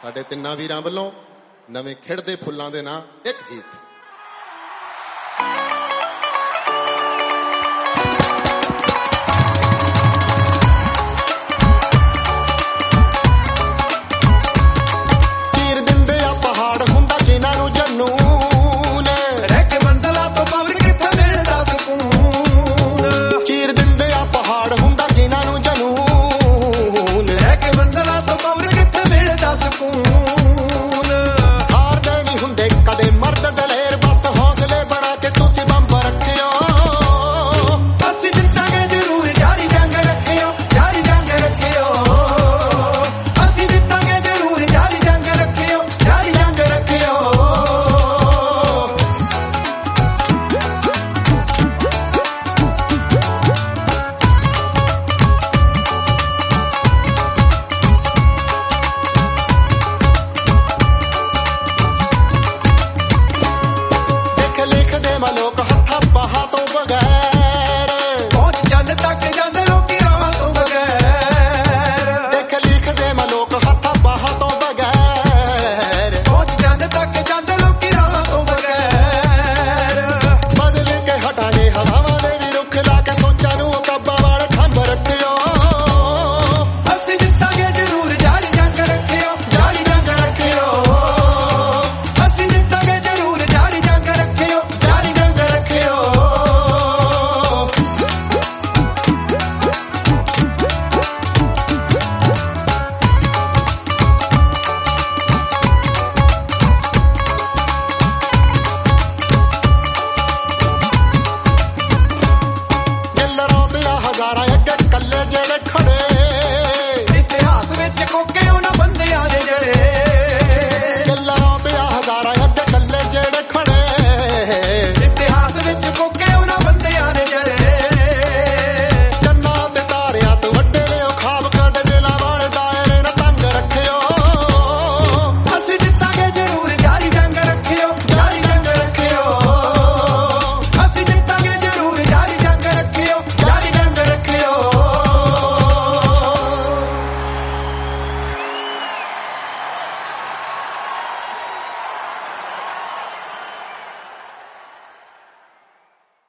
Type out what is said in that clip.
ਸਾਡੇ ਤਿੰਨਾਂ ਵੀਰਾਂ ਵੱਲੋਂ ਨਵੇਂ ਖਿੜਦੇ ਫੁੱਲਾਂ ਦੇ ਨਾਂ ਇੱਕ ਗੀਤ।